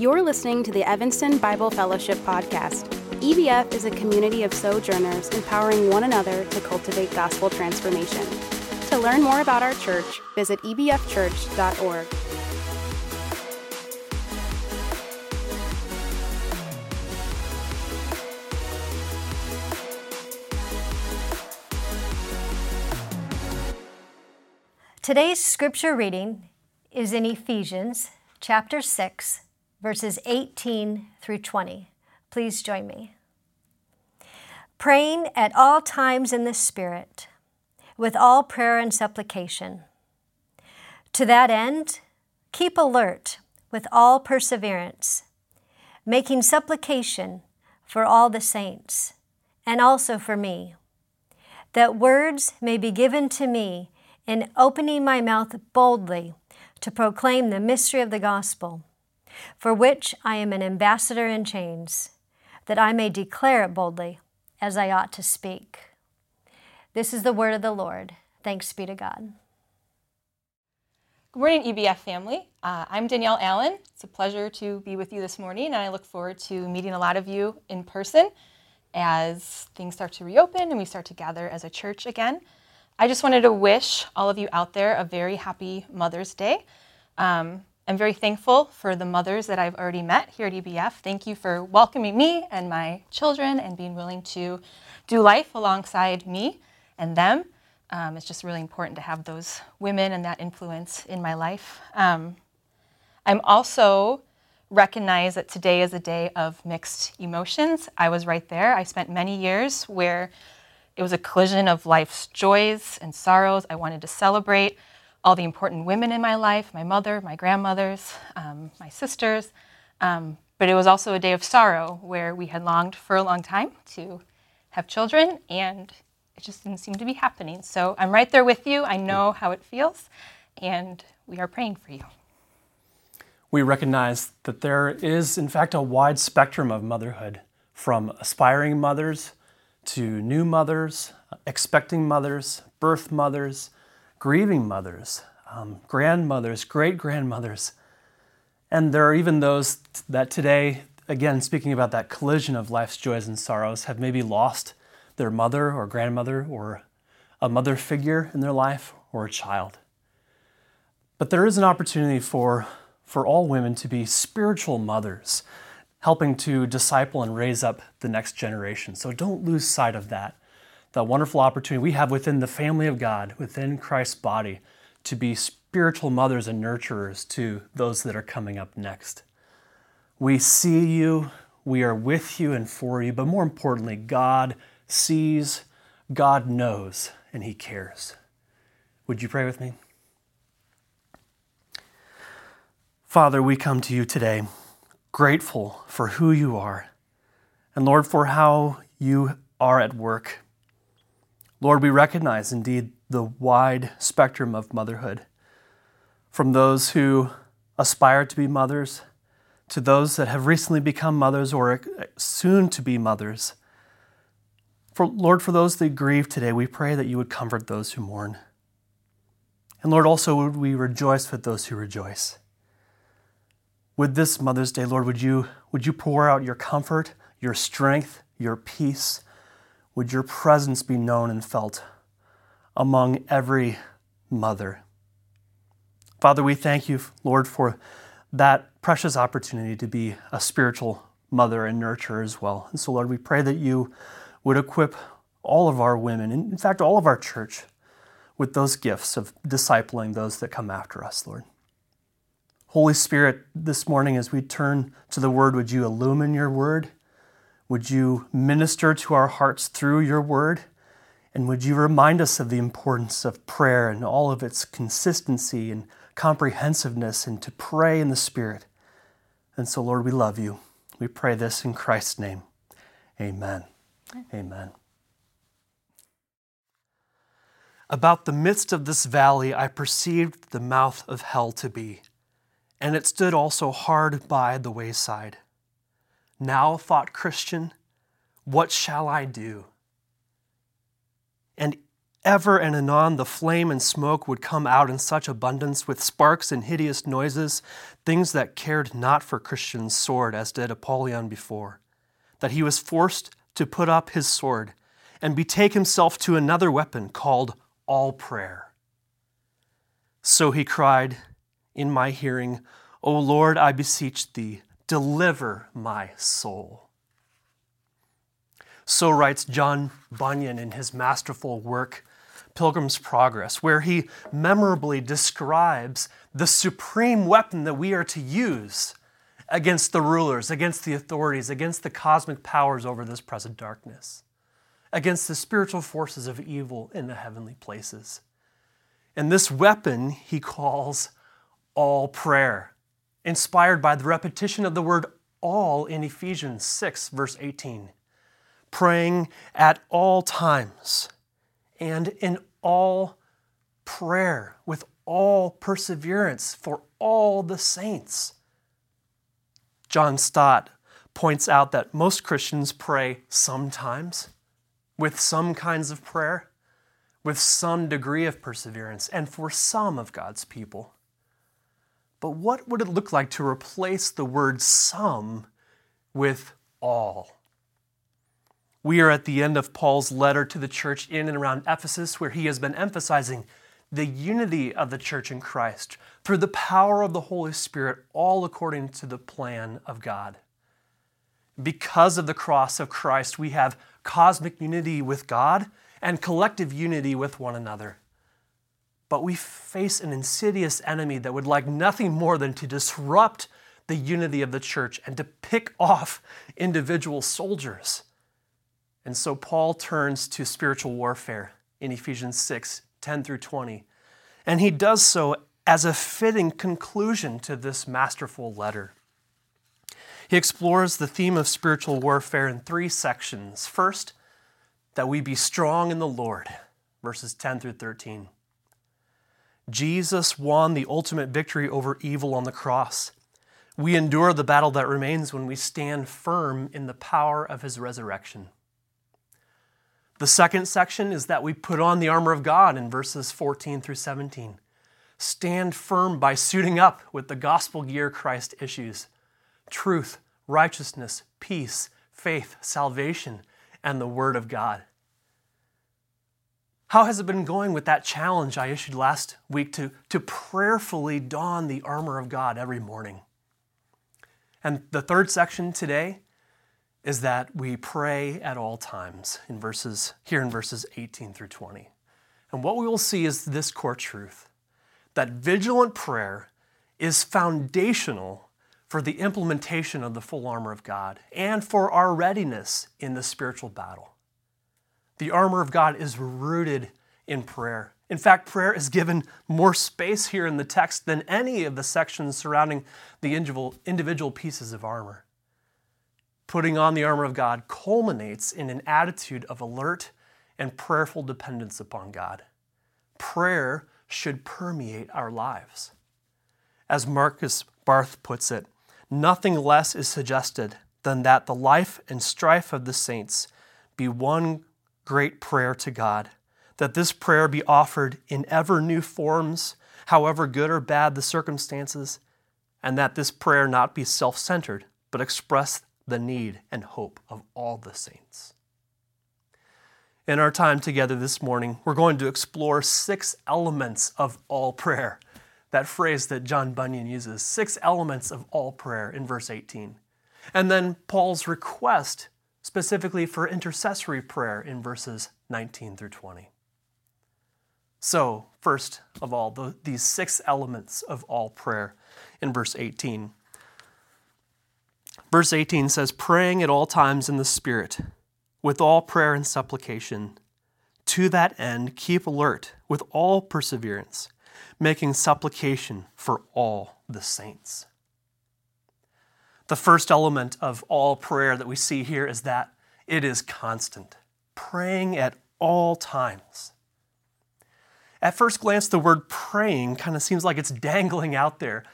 You're listening to the Evanston Bible Fellowship Podcast. EBF is a community of sojourners empowering one another to cultivate gospel transformation. To learn more about our church, visit ebfchurch.org. Today's scripture reading is in Ephesians chapter 6, verses 18 through 20. Please join me. Praying at all times in the Spirit, with all prayer and supplication. To that end, keep alert with all perseverance, making supplication for all the saints, and also for me, that words may be given to me in opening my mouth boldly to proclaim the mystery of the gospel, for which I am an ambassador in chains, that I may declare it boldly as I ought to speak. This is the word of the Lord. Thanks be to God. Good morning, EBF family. Uh, I'm Danielle Allen. It's a pleasure to be with you this morning, and I look forward to meeting a lot of you in person as things start to reopen and we start to gather as a church again. I just wanted to wish all of you out there a very happy Mother's Day. Um, I'm very thankful for the mothers that I've already met here at EBF. Thank you for welcoming me and my children and being willing to do life alongside me and them. Um, it's just really important to have those women and that influence in my life. Um, I'm also recognize that today is a day of mixed emotions. I was right there. I spent many years where it was a collision of life's joys and sorrows. I wanted to celebrate all the important women in my life my mother, my grandmothers, um, my sisters. Um, but it was also a day of sorrow where we had longed for a long time to have children and it just didn't seem to be happening. So I'm right there with you. I know how it feels and we are praying for you. We recognize that there is, in fact, a wide spectrum of motherhood from aspiring mothers to new mothers, expecting mothers, birth mothers, grieving mothers, um, grandmothers, great grandmothers. And there are even those that today, again, speaking about that collision of life's joys and sorrows, have maybe lost their mother or grandmother or a mother figure in their life or a child. But there is an opportunity for, for all women to be spiritual mothers helping to disciple and raise up the next generation. So don't lose sight of that. The wonderful opportunity we have within the family of God, within Christ's body, to be spiritual mothers and nurturers to those that are coming up next. We see you, we are with you and for you, but more importantly, God sees, God knows, and He cares. Would you pray with me? Father, we come to you today grateful for who you are, and Lord, for how you are at work. Lord, we recognize indeed the wide spectrum of motherhood, from those who aspire to be mothers to those that have recently become mothers or soon to be mothers. For Lord, for those that grieve today, we pray that you would comfort those who mourn. And Lord, also would we rejoice with those who rejoice with this Mother's Day, Lord, would you, would you pour out your comfort, your strength, your peace? Would your presence be known and felt among every mother? Father, we thank you, Lord, for that precious opportunity to be a spiritual mother and nurturer as well. And so, Lord, we pray that you would equip all of our women, and in fact, all of our church, with those gifts of discipling those that come after us, Lord. Holy Spirit, this morning as we turn to the Word, would you illumine your Word? Would you minister to our hearts through your Word? And would you remind us of the importance of prayer and all of its consistency and comprehensiveness and to pray in the Spirit? And so, Lord, we love you. We pray this in Christ's name. Amen. Amen. About the midst of this valley, I perceived the mouth of hell to be and it stood also hard by the wayside. Now, thought Christian, what shall I do? And Ever and anon, the flame and smoke would come out in such abundance, with sparks and hideous noises, things that cared not for Christian's sword, as did Apollyon before, that he was forced to put up his sword and betake himself to another weapon called all prayer. So he cried in my hearing, O Lord, I beseech thee, deliver my soul. So writes John Bunyan in his masterful work, Pilgrim's Progress, where he memorably describes the supreme weapon that we are to use against the rulers, against the authorities, against the cosmic powers over this present darkness, against the spiritual forces of evil in the heavenly places. And this weapon he calls all prayer, inspired by the repetition of the word all in Ephesians 6, verse 18. Praying at all times and in all prayer with all perseverance for all the saints. John Stott points out that most Christians pray sometimes with some kinds of prayer, with some degree of perseverance, and for some of God's people. But what would it look like to replace the word some with all? We are at the end of Paul's letter to the church in and around Ephesus, where he has been emphasizing the unity of the church in Christ through the power of the Holy Spirit, all according to the plan of God. Because of the cross of Christ, we have cosmic unity with God and collective unity with one another. But we face an insidious enemy that would like nothing more than to disrupt the unity of the church and to pick off individual soldiers. And so Paul turns to spiritual warfare in Ephesians 6 10 through 20. And he does so as a fitting conclusion to this masterful letter. He explores the theme of spiritual warfare in three sections. First, that we be strong in the Lord, verses 10 through 13. Jesus won the ultimate victory over evil on the cross. We endure the battle that remains when we stand firm in the power of his resurrection. The second section is that we put on the armor of God in verses 14 through 17. Stand firm by suiting up with the gospel gear Christ issues truth, righteousness, peace, faith, salvation, and the Word of God. How has it been going with that challenge I issued last week to, to prayerfully don the armor of God every morning? And the third section today is that we pray at all times in verses here in verses 18 through 20. And what we will see is this core truth that vigilant prayer is foundational for the implementation of the full armor of God and for our readiness in the spiritual battle. The armor of God is rooted in prayer. In fact, prayer is given more space here in the text than any of the sections surrounding the individual pieces of armor putting on the armor of God culminates in an attitude of alert and prayerful dependence upon God. Prayer should permeate our lives. As Markus Barth puts it, nothing less is suggested than that the life and strife of the saints be one great prayer to God, that this prayer be offered in ever new forms, however good or bad the circumstances, and that this prayer not be self centered, but express the need and hope of all the saints. In our time together this morning, we're going to explore six elements of all prayer. That phrase that John Bunyan uses, six elements of all prayer in verse 18. And then Paul's request specifically for intercessory prayer in verses 19 through 20. So, first of all, the, these six elements of all prayer in verse 18. Verse 18 says, Praying at all times in the Spirit, with all prayer and supplication. To that end, keep alert with all perseverance, making supplication for all the saints. The first element of all prayer that we see here is that it is constant, praying at all times. At first glance, the word praying kind of seems like it's dangling out there,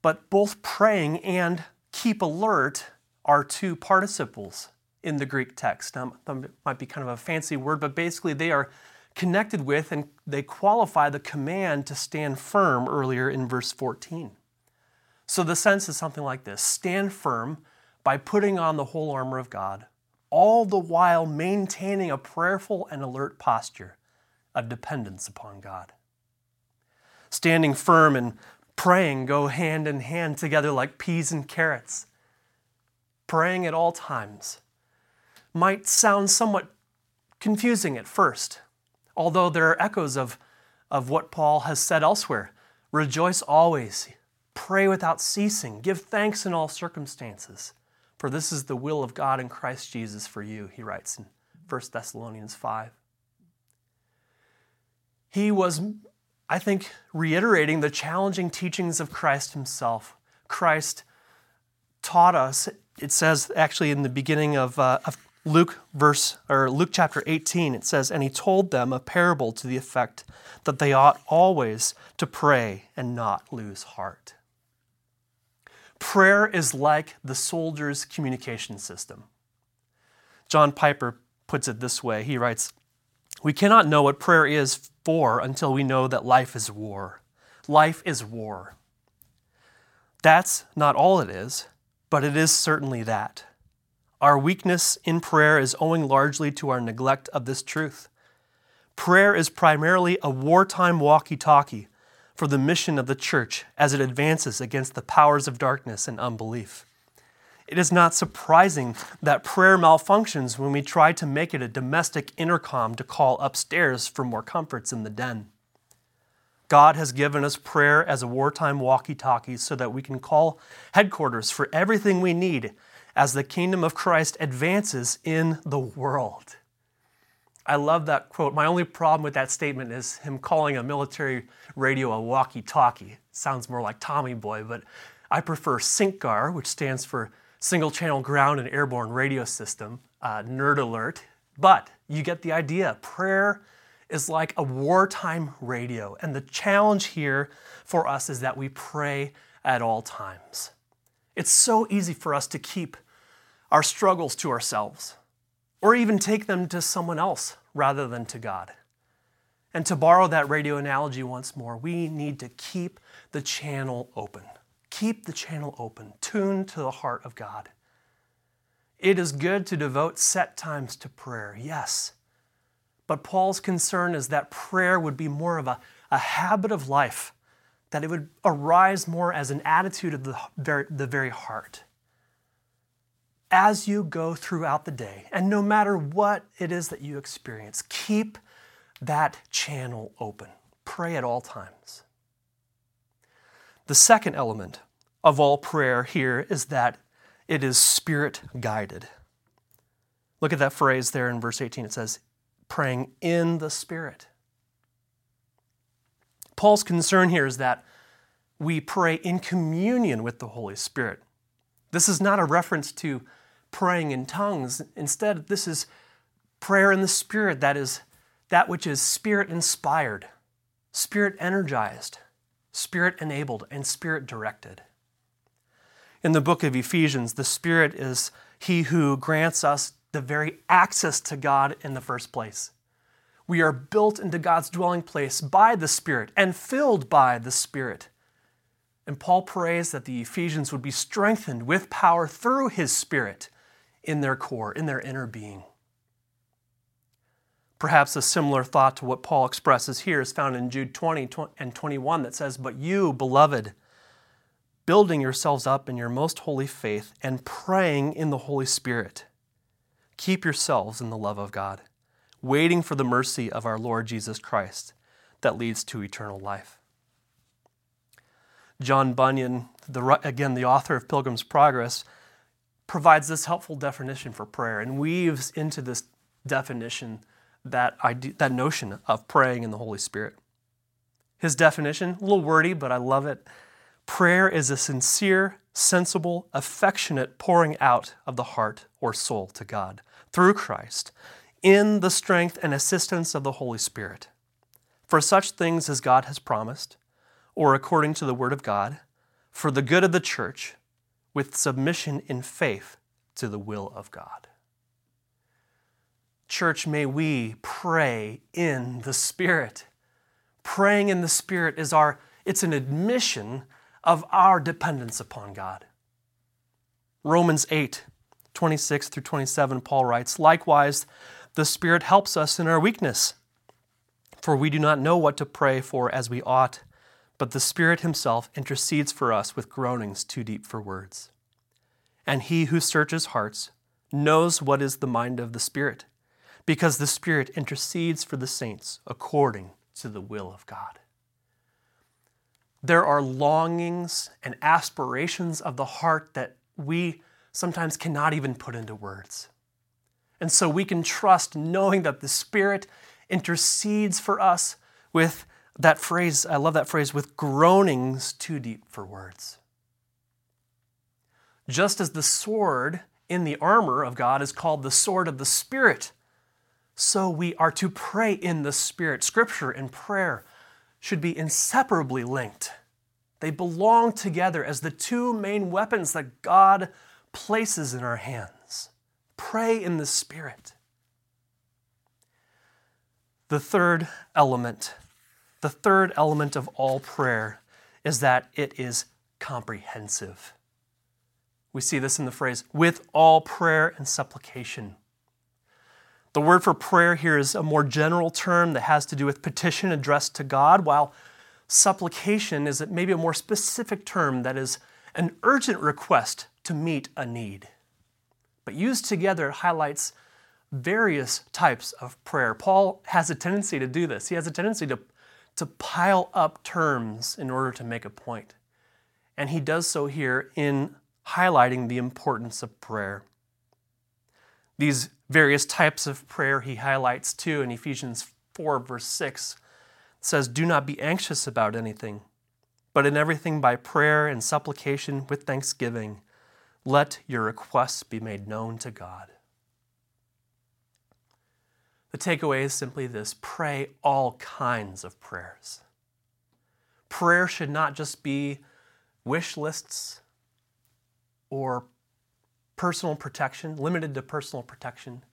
but both praying and keep alert are two participles in the Greek text. Now, that might be kind of a fancy word, but basically they are connected with and they qualify the command to stand firm earlier in verse 14. So the sense is something like this stand firm by putting on the whole armor of God, all the while maintaining a prayerful and alert posture of dependence upon God. Standing firm and praying go hand in hand together like peas and carrots. Praying at all times might sound somewhat confusing at first, although there are echoes of, of what Paul has said elsewhere. Rejoice always, pray without ceasing, give thanks in all circumstances, for this is the will of God in Christ Jesus for you, he writes in 1 Thessalonians 5. He was, I think, reiterating the challenging teachings of Christ himself. Christ taught us, it says actually in the beginning of, uh, of Luke verse or Luke chapter 18 it says and he told them a parable to the effect that they ought always to pray and not lose heart. Prayer is like the soldier's communication system. John Piper puts it this way. He writes, "We cannot know what prayer is for until we know that life is war. Life is war. That's not all it is, but it is certainly that." Our weakness in prayer is owing largely to our neglect of this truth. Prayer is primarily a wartime walkie talkie for the mission of the church as it advances against the powers of darkness and unbelief. It is not surprising that prayer malfunctions when we try to make it a domestic intercom to call upstairs for more comforts in the den. God has given us prayer as a wartime walkie talkie so that we can call headquarters for everything we need as the kingdom of Christ advances in the world. I love that quote. My only problem with that statement is him calling a military radio a walkie talkie. Sounds more like Tommy Boy, but I prefer SINCGARS, which stands for Single Channel Ground and Airborne Radio System, uh, nerd alert. But you get the idea. Prayer is like a wartime radio. And the challenge here for us is that we pray at all times. It's so easy for us to keep our struggles to ourselves or even take them to someone else rather than to God. And to borrow that radio analogy once more, we need to keep the channel open. Keep the channel open, tuned to the heart of God. It is good to devote set times to prayer, yes. But Paul's concern is that prayer would be more of a, a habit of life that it would arise more as an attitude of the very, the very heart. As you go throughout the day, and no matter what it is that you experience, keep that channel open. Pray at all times. The second element of all prayer here is that it is spirit guided. Look at that phrase there in verse 18. It says, praying in the Spirit. Paul's concern here is that we pray in communion with the Holy Spirit. This is not a reference to praying in tongues. Instead, this is prayer in the Spirit, that is that which is Spirit inspired, Spirit energized, Spirit enabled, and Spirit directed. In the book of Ephesians, the Spirit is He who grants us the very access to God in the first place. We are built into God's dwelling place by the Spirit and filled by the Spirit. And Paul prays that the Ephesians would be strengthened with power through his Spirit in their core, in their inner being. Perhaps a similar thought to what Paul expresses here is found in Jude 20 and 21 that says, But you, beloved, building yourselves up in your most holy faith and praying in the Holy Spirit, keep yourselves in the love of God, waiting for the mercy of our Lord Jesus Christ that leads to eternal life. John Bunyan, the, again, the author of Pilgrim's Progress, provides this helpful definition for prayer and weaves into this definition that, idea, that notion of praying in the Holy Spirit. His definition, a little wordy, but I love it. Prayer is a sincere, sensible, affectionate pouring out of the heart or soul to God through Christ in the strength and assistance of the Holy Spirit. For such things as God has promised, or according to the Word of God, for the good of the church, with submission in faith to the will of God. Church, may we pray in the Spirit. Praying in the Spirit is our, it's an admission of our dependence upon God. Romans 8, 26 through 27, Paul writes, Likewise, the Spirit helps us in our weakness, for we do not know what to pray for as we ought, but the Spirit Himself intercedes for us with groanings too deep for words. And He who searches hearts knows what is the mind of the Spirit, because the Spirit intercedes for the saints according to the will of God. There are longings and aspirations of the heart that we sometimes cannot even put into words. And so we can trust knowing that the Spirit intercedes for us with that phrase, I love that phrase, with groanings too deep for words. Just as the sword in the armor of God is called the sword of the Spirit, so we are to pray in the Spirit. Scripture and prayer should be inseparably linked. They belong together as the two main weapons that God places in our hands. Pray in the Spirit. The third element, the third element of all prayer is that it is comprehensive. We see this in the phrase, with all prayer and supplication. The word for prayer here is a more general term that has to do with petition addressed to God, while supplication is maybe a more specific term that is an urgent request to meet a need. But used together, it highlights various types of prayer. Paul has a tendency to do this. He has a tendency to, to pile up terms in order to make a point. And he does so here in highlighting the importance of prayer. These various types of prayer he highlights too in Ephesians 4, verse 6 says, Do not be anxious about anything, but in everything by prayer and supplication with thanksgiving, let your requests be made known to God. The takeaway is simply this pray all kinds of prayers. Prayer should not just be wish lists or personal protection, limited to personal protection.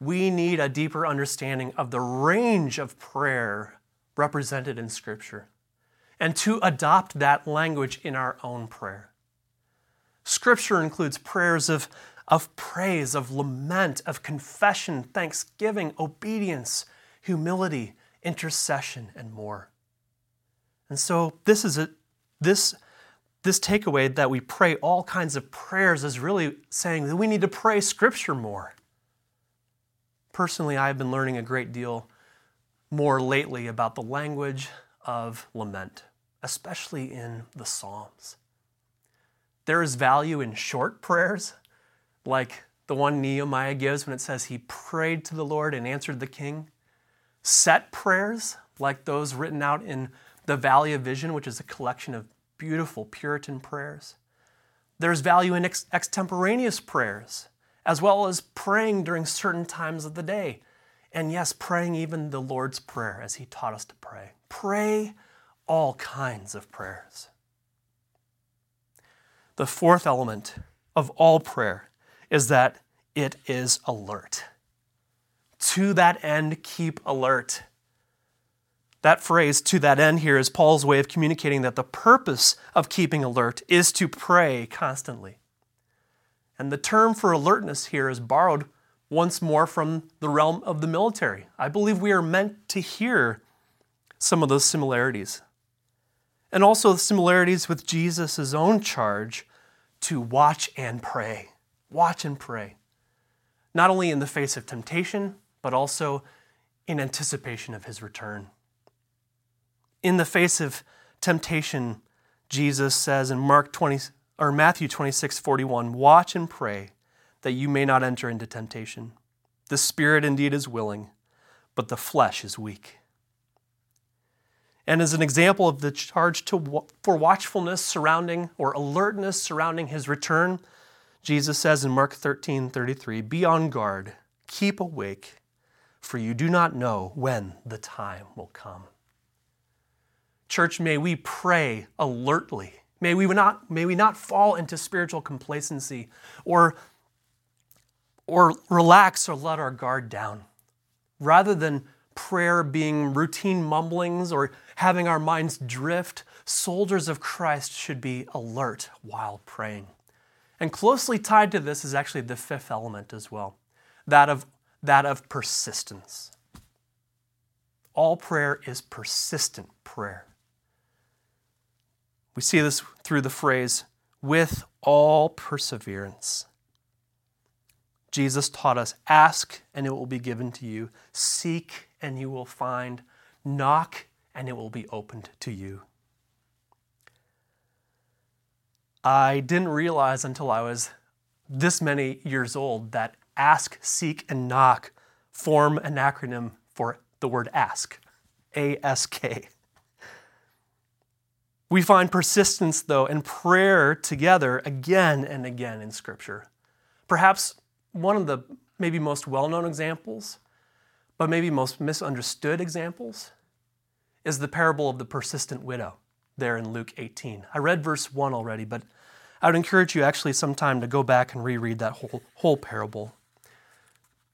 We need a deeper understanding of the range of prayer represented in Scripture and to adopt that language in our own prayer. Scripture includes prayers of, of praise, of lament, of confession, thanksgiving, obedience, humility, intercession, and more. And so this is a this this takeaway that we pray all kinds of prayers is really saying that we need to pray Scripture more. Personally, I've been learning a great deal more lately about the language of lament, especially in the Psalms. There is value in short prayers, like the one Nehemiah gives when it says he prayed to the Lord and answered the king. Set prayers, like those written out in the Valley of Vision, which is a collection of beautiful Puritan prayers. There's value in ex- extemporaneous prayers, as well as praying during certain times of the day. And yes, praying even the Lord's Prayer as He taught us to pray. Pray all kinds of prayers. The fourth element of all prayer is that it is alert. To that end, keep alert. That phrase, to that end, here is Paul's way of communicating that the purpose of keeping alert is to pray constantly. And the term for alertness here is borrowed once more from the realm of the military. I believe we are meant to hear some of those similarities. And also the similarities with Jesus' own charge to watch and pray. Watch and pray. Not only in the face of temptation, but also in anticipation of his return in the face of temptation, Jesus says in Mark 20 or Matthew 26, 41, watch and pray that you may not enter into temptation. The spirit indeed is willing, but the flesh is weak. And as an example of the charge to, for watchfulness surrounding or alertness surrounding his return, Jesus says in Mark 13, 33, Be on guard, keep awake, for you do not know when the time will come. Church, may we pray alertly. May we not, may we not fall into spiritual complacency or, or relax or let our guard down. Rather than prayer being routine mumblings or having our minds drift, soldiers of Christ should be alert while praying. And closely tied to this is actually the fifth element as well that of, that of persistence. All prayer is persistent prayer. We see this through the phrase, with all perseverance. Jesus taught us ask and it will be given to you, seek and you will find, knock and it will be opened to you. I didn't realize until I was this many years old that ask, seek, and knock form an acronym for the word ask A S K. We find persistence, though, and prayer together again and again in Scripture. Perhaps one of the maybe most well known examples, but maybe most misunderstood examples, is the parable of the persistent widow there in Luke 18. I read verse 1 already, but I would encourage you actually sometime to go back and reread that whole, whole parable.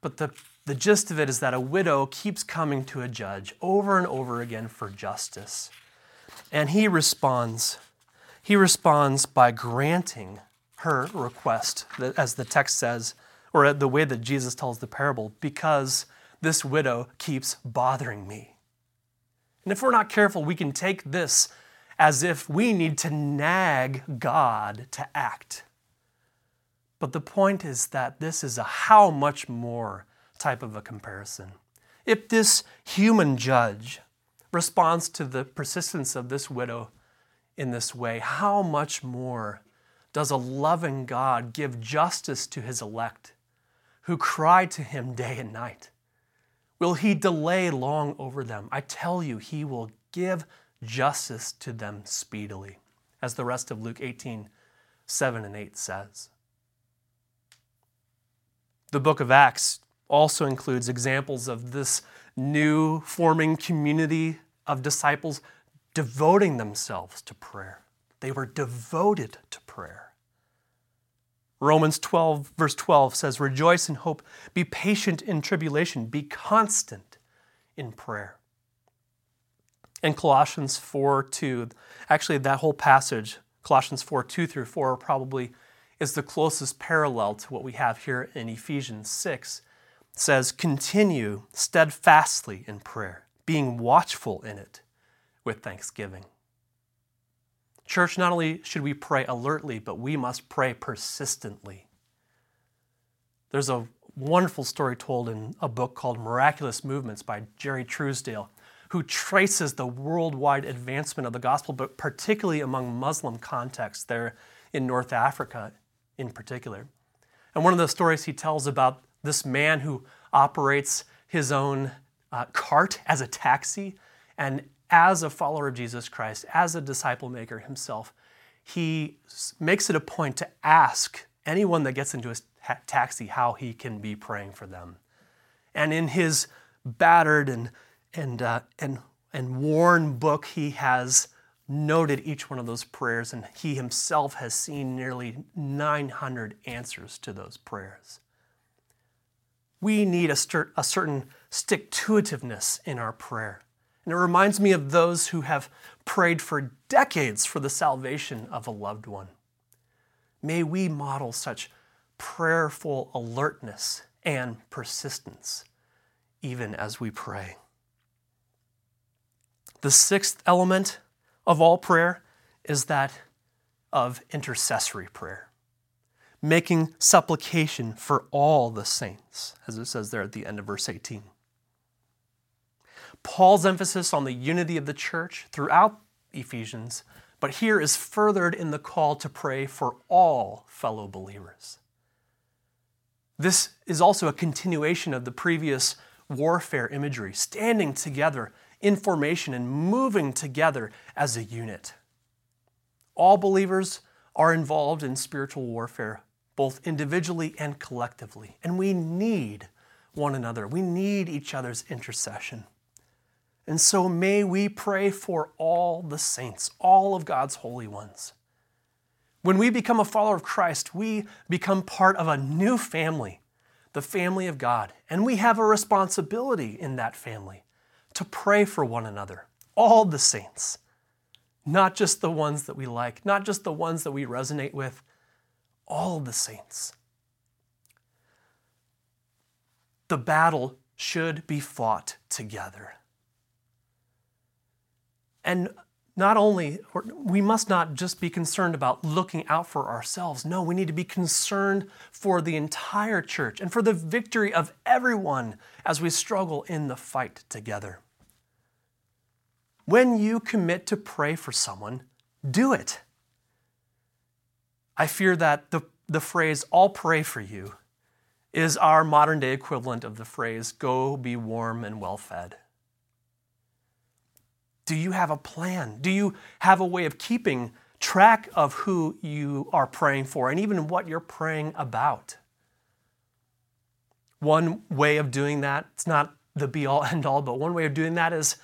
But the, the gist of it is that a widow keeps coming to a judge over and over again for justice. And he responds. He responds by granting her request, as the text says, or the way that Jesus tells the parable, because this widow keeps bothering me. And if we're not careful, we can take this as if we need to nag God to act. But the point is that this is a how much more type of a comparison. If this human judge responds to the persistence of this widow in this way, how much more does a loving God give justice to his elect who cry to him day and night? Will he delay long over them? I tell you, he will give justice to them speedily, as the rest of Luke 18 7 and 8 says. The book of Acts also includes examples of this new forming community of disciples devoting themselves to prayer. They were devoted to prayer. Romans 12, verse 12 says, Rejoice in hope, be patient in tribulation, be constant in prayer. And Colossians 4 2, actually, that whole passage, Colossians 4 2 through 4, probably is the closest parallel to what we have here in Ephesians 6. It says, Continue steadfastly in prayer, being watchful in it with thanksgiving. Church, not only should we pray alertly, but we must pray persistently. There's a wonderful story told in a book called Miraculous Movements by Jerry Trousdale, who traces the worldwide advancement of the gospel, but particularly among Muslim contexts there in North Africa in particular. And one of the stories he tells about this man who operates his own uh, cart as a taxi, and as a follower of Jesus Christ, as a disciple maker himself, he makes it a point to ask anyone that gets into his taxi how he can be praying for them. And in his battered and, and, uh, and, and worn book, he has noted each one of those prayers, and he himself has seen nearly 900 answers to those prayers. We need a, a certain stick to itiveness in our prayer. And it reminds me of those who have prayed for decades for the salvation of a loved one. May we model such prayerful alertness and persistence even as we pray. The sixth element of all prayer is that of intercessory prayer, making supplication for all the saints, as it says there at the end of verse 18. Paul's emphasis on the unity of the church throughout Ephesians, but here is furthered in the call to pray for all fellow believers. This is also a continuation of the previous warfare imagery, standing together in formation and moving together as a unit. All believers are involved in spiritual warfare, both individually and collectively, and we need one another. We need each other's intercession. And so may we pray for all the saints, all of God's holy ones. When we become a follower of Christ, we become part of a new family the family of God, and we have a responsibility in that family to pray for one another, all the saints, not just the ones that we like, not just the ones that we resonate with, all the saints. The battle should be fought together. And not only, we must not just be concerned about looking out for ourselves. No, we need to be concerned for the entire church and for the victory of everyone as we struggle in the fight together. When you commit to pray for someone, do it. I fear that the, the phrase, I'll pray for you, is our modern day equivalent of the phrase, go be warm and well fed. Do you have a plan? Do you have a way of keeping track of who you are praying for and even what you're praying about? One way of doing that, it's not the be all end all, but one way of doing that is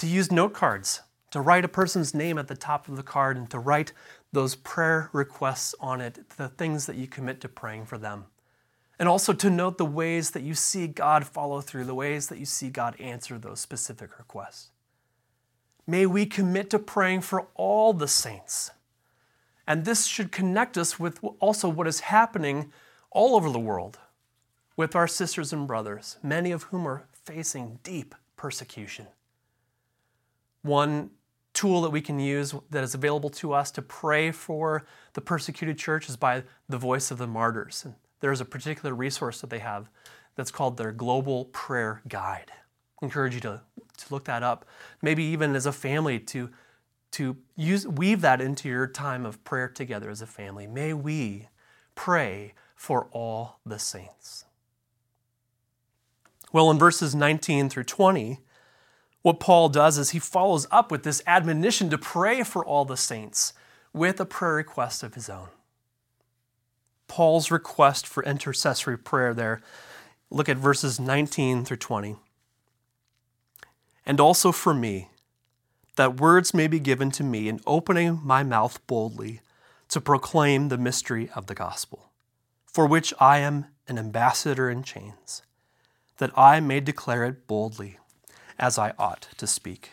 to use note cards, to write a person's name at the top of the card and to write those prayer requests on it, the things that you commit to praying for them. And also to note the ways that you see God follow through, the ways that you see God answer those specific requests. May we commit to praying for all the saints. And this should connect us with also what is happening all over the world with our sisters and brothers, many of whom are facing deep persecution. One tool that we can use that is available to us to pray for the persecuted church is by the voice of the martyrs. And there's a particular resource that they have that's called their Global Prayer Guide. I encourage you to, to look that up. Maybe even as a family to, to use, weave that into your time of prayer together as a family. May we pray for all the saints. Well, in verses 19 through 20, what Paul does is he follows up with this admonition to pray for all the saints with a prayer request of his own. Paul's request for intercessory prayer there. Look at verses 19 through 20. And also for me, that words may be given to me in opening my mouth boldly to proclaim the mystery of the gospel, for which I am an ambassador in chains, that I may declare it boldly as I ought to speak.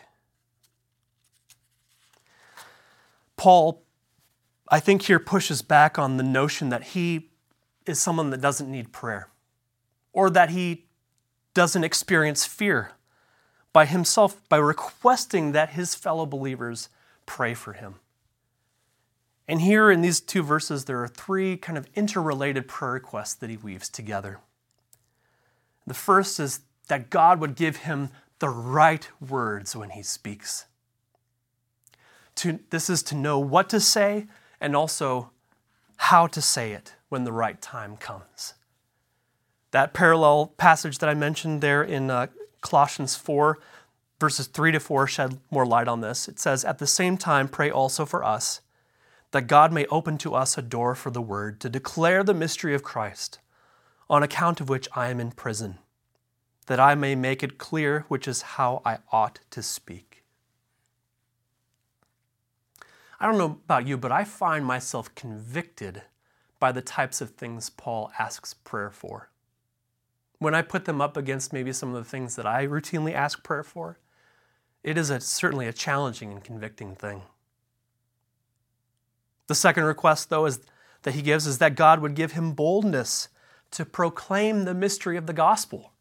Paul, I think, here pushes back on the notion that he is someone that doesn't need prayer or that he doesn't experience fear by himself by requesting that his fellow believers pray for him. And here in these two verses, there are three kind of interrelated prayer requests that he weaves together. The first is that God would give him the right words when he speaks. To, this is to know what to say and also how to say it when the right time comes. That parallel passage that I mentioned there in uh, Colossians 4, verses 3 to 4, shed more light on this. It says, At the same time, pray also for us, that God may open to us a door for the word to declare the mystery of Christ, on account of which I am in prison that I may make it clear which is how I ought to speak. I don't know about you, but I find myself convicted by the types of things Paul asks prayer for. When I put them up against maybe some of the things that I routinely ask prayer for, it is a, certainly a challenging and convicting thing. The second request, though, is that he gives is that God would give him boldness to proclaim the mystery of the gospel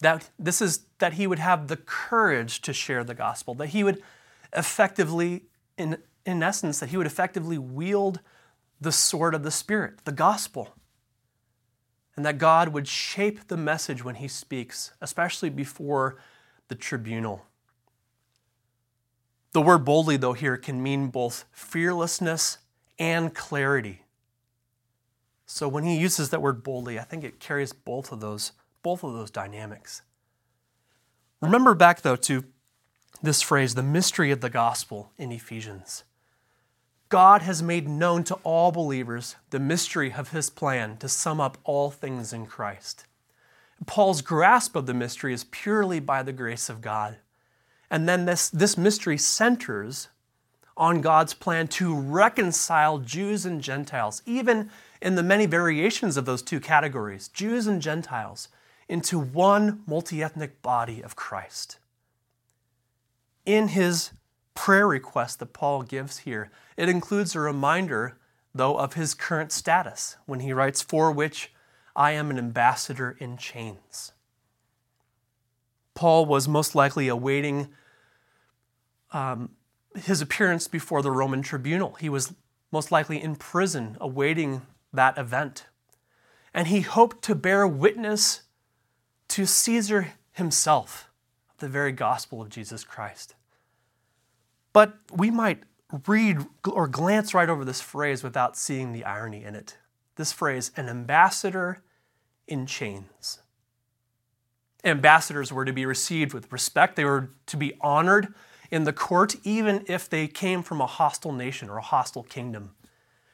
that this is that he would have the courage to share the gospel, that he would effectively, in, in essence, that he would effectively wield the sword of the Spirit, the gospel, and that God would shape the message when he speaks, especially before the tribunal. The word boldly, though, here can mean both fearlessness and clarity. So when he uses that word boldly, I think it carries both of those both of those dynamics. Remember back, though, to this phrase, the mystery of the gospel in Ephesians. God has made known to all believers the mystery of his plan to sum up all things in Christ. Paul's grasp of the mystery is purely by the grace of God. And then this, this mystery centers on God's plan to reconcile Jews and Gentiles, even in the many variations of those two categories, Jews and Gentiles, into one multi ethnic body of Christ. In his prayer request that Paul gives here, it includes a reminder, though, of his current status when he writes, For which I am an ambassador in chains. Paul was most likely awaiting um, his appearance before the Roman tribunal. He was most likely in prison awaiting that event. And he hoped to bear witness to Caesar himself the very gospel of Jesus Christ. But we might read or glance right over this phrase without seeing the irony in it. This phrase, an ambassador in chains. Ambassadors were to be received with respect, they were to be honored in the court, even if they came from a hostile nation or a hostile kingdom.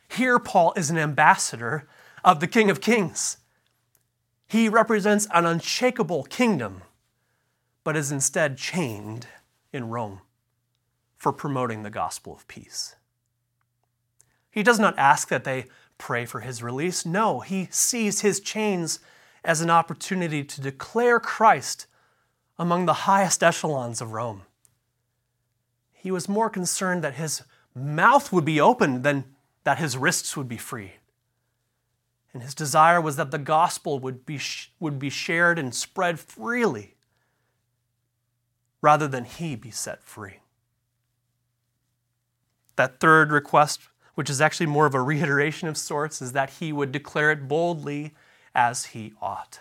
Here, Paul is an ambassador of the King of Kings. He represents an unshakable kingdom, but is instead chained in Rome for promoting the gospel of peace. He does not ask that they pray for his release. No, he sees his chains as an opportunity to declare Christ among the highest echelons of Rome. He was more concerned that his mouth would be opened than that his wrists would be free. And his desire was that the gospel would be, would be shared and spread freely rather than he be set free. That third request, which is actually more of a reiteration of sorts, is that he would declare it boldly as he ought.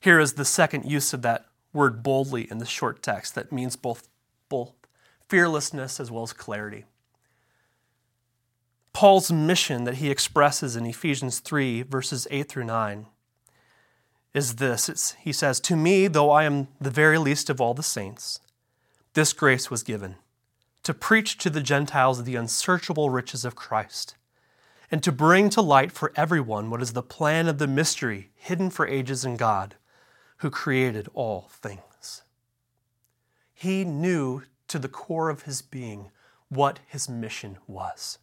Here is the second use of that word boldly in the short text that means both both fearlessness as well as clarity. Paul's mission that he expresses in Ephesians 3, verses 8 through 9, is this it's, He says, To me, though I am the very least of all the saints, this grace was given to preach to the Gentiles the unsearchable riches of Christ, and to bring to light for everyone what is the plan of the mystery hidden for ages in God, who created all things. He knew to the core of his being what his mission was.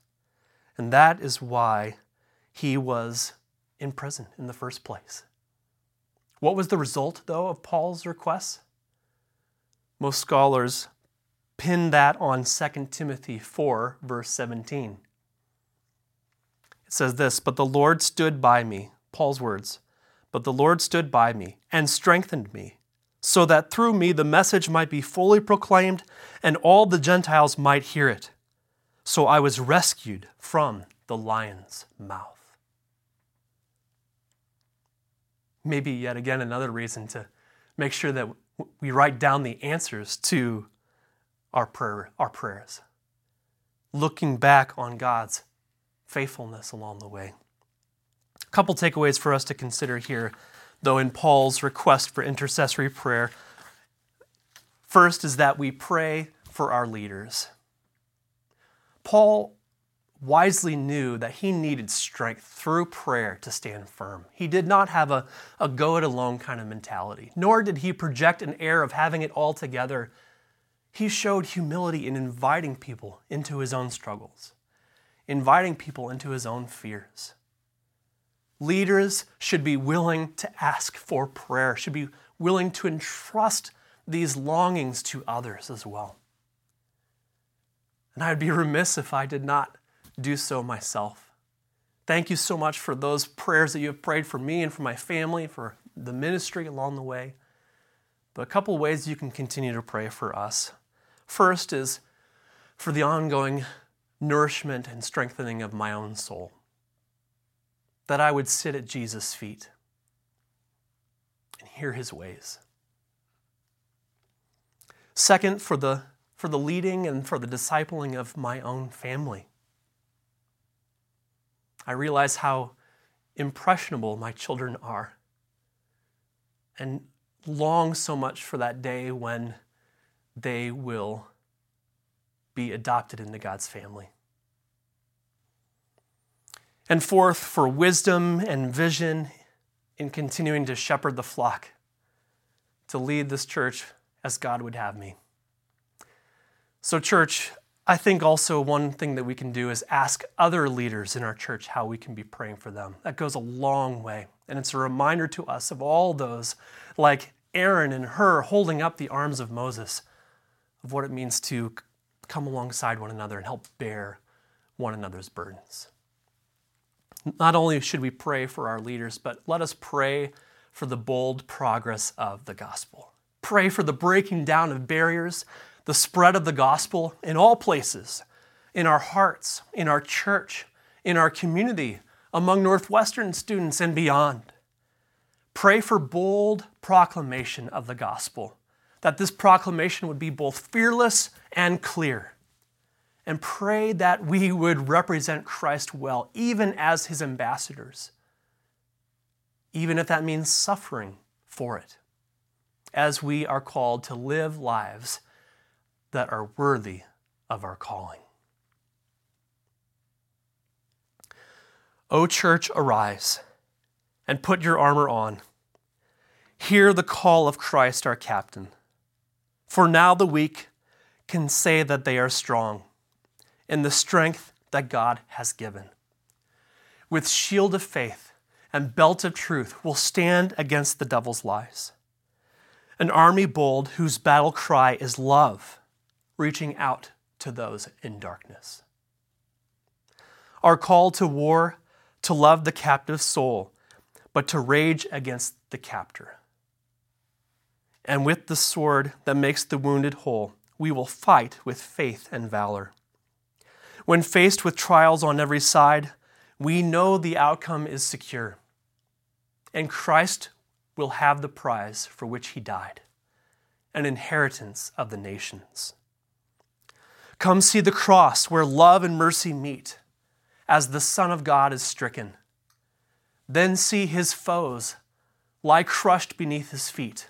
And that is why he was in prison in the first place. What was the result, though, of Paul's requests? Most scholars pin that on 2 Timothy 4, verse 17. It says this But the Lord stood by me, Paul's words, but the Lord stood by me and strengthened me so that through me the message might be fully proclaimed and all the Gentiles might hear it. So I was rescued from the lion's mouth. Maybe yet again another reason to make sure that we write down the answers to our, prayer, our prayers, looking back on God's faithfulness along the way. A couple takeaways for us to consider here though, in Paul's request for intercessory prayer. First is that we pray for our leaders. Paul wisely knew that he needed strength through prayer to stand firm. He did not have a, a go it alone kind of mentality, nor did he project an air of having it all together. He showed humility in inviting people into his own struggles, inviting people into his own fears. Leaders should be willing to ask for prayer, should be willing to entrust these longings to others as well. And I would be remiss if I did not do so myself. Thank you so much for those prayers that you have prayed for me and for my family, for the ministry along the way. But a couple ways you can continue to pray for us. First is for the ongoing nourishment and strengthening of my own soul that I would sit at Jesus' feet and hear his ways. Second, for the, for the leading and for the discipling of my own family. I realize how impressionable my children are and long so much for that day when they will be adopted into God's family. And fourth, for wisdom and vision in continuing to shepherd the flock, to lead this church as God would have me. So, church, I think also one thing that we can do is ask other leaders in our church how we can be praying for them. That goes a long way. And it's a reminder to us of all those, like Aaron and Hur holding up the arms of Moses, of what it means to come alongside one another and help bear one another's burdens. Not only should we pray for our leaders, but let us pray for the bold progress of the gospel. Pray for the breaking down of barriers the spread of the gospel in all places, in our hearts, in our church, in our community, among Northwestern students and beyond. Pray for bold proclamation of the gospel, that this proclamation would be both fearless and clear. And pray that we would represent Christ well, even as his ambassadors, even if that means suffering for it, as we are called to live lives that are worthy of our calling. O church, arise and put your armor on. Hear the call of Christ our captain. For now the weak can say that they are strong in the strength that God has given. With shield of faith and belt of truth we'll stand against the devil's lies. An army bold whose battle cry is love reaching out to those in darkness. Our call to war, to love the captive soul, but to rage against the captor. And with the sword that makes the wounded whole, we will fight with faith and valor. When faced with trials on every side, we know the outcome is secure, and Christ will have the prize for which he died an inheritance of the nations. Come see the cross where love and mercy meet as the Son of God is stricken. Then see his foes lie crushed beneath his feet,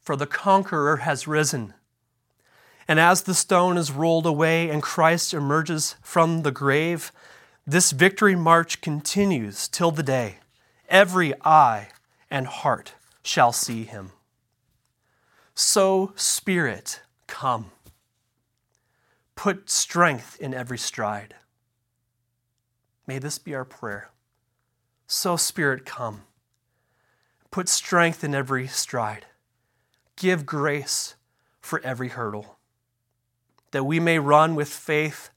for the conqueror has risen. And as the stone is rolled away and Christ emerges from the grave, this victory march continues till the day every eye and heart shall see him. So, Spirit, come. Put strength in every stride. May this be our prayer. So, Spirit, come. Put strength in every stride. Give grace for every hurdle, that we may run with faith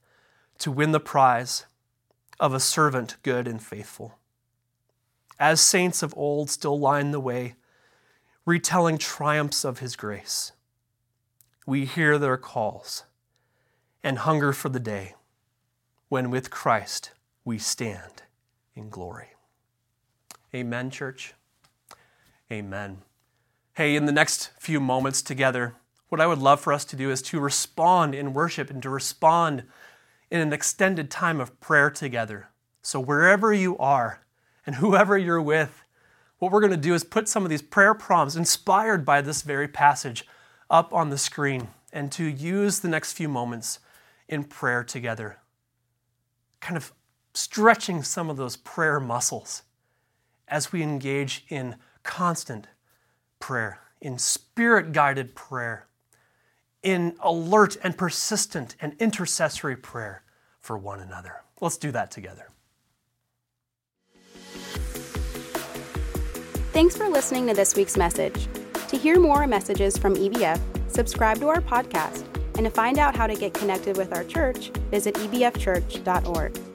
to win the prize of a servant good and faithful. As saints of old still line the way, retelling triumphs of his grace, we hear their calls and hunger for the day when with Christ we stand in glory. Amen, church. Amen. Hey, in the next few moments together, what I would love for us to do is to respond in worship and to respond in an extended time of prayer together. So, wherever you are and whoever you're with, what we're going to do is put some of these prayer prompts inspired by this very passage up on the screen and to use the next few moments in prayer together, kind of stretching some of those prayer muscles as we engage in constant prayer, in spirit guided prayer, in alert and persistent and intercessory prayer for one another. Let's do that together. Thanks for listening to this week's message. To hear more messages from EBF, subscribe to our podcast and to find out how to get connected with our church, visit ebfchurch.org.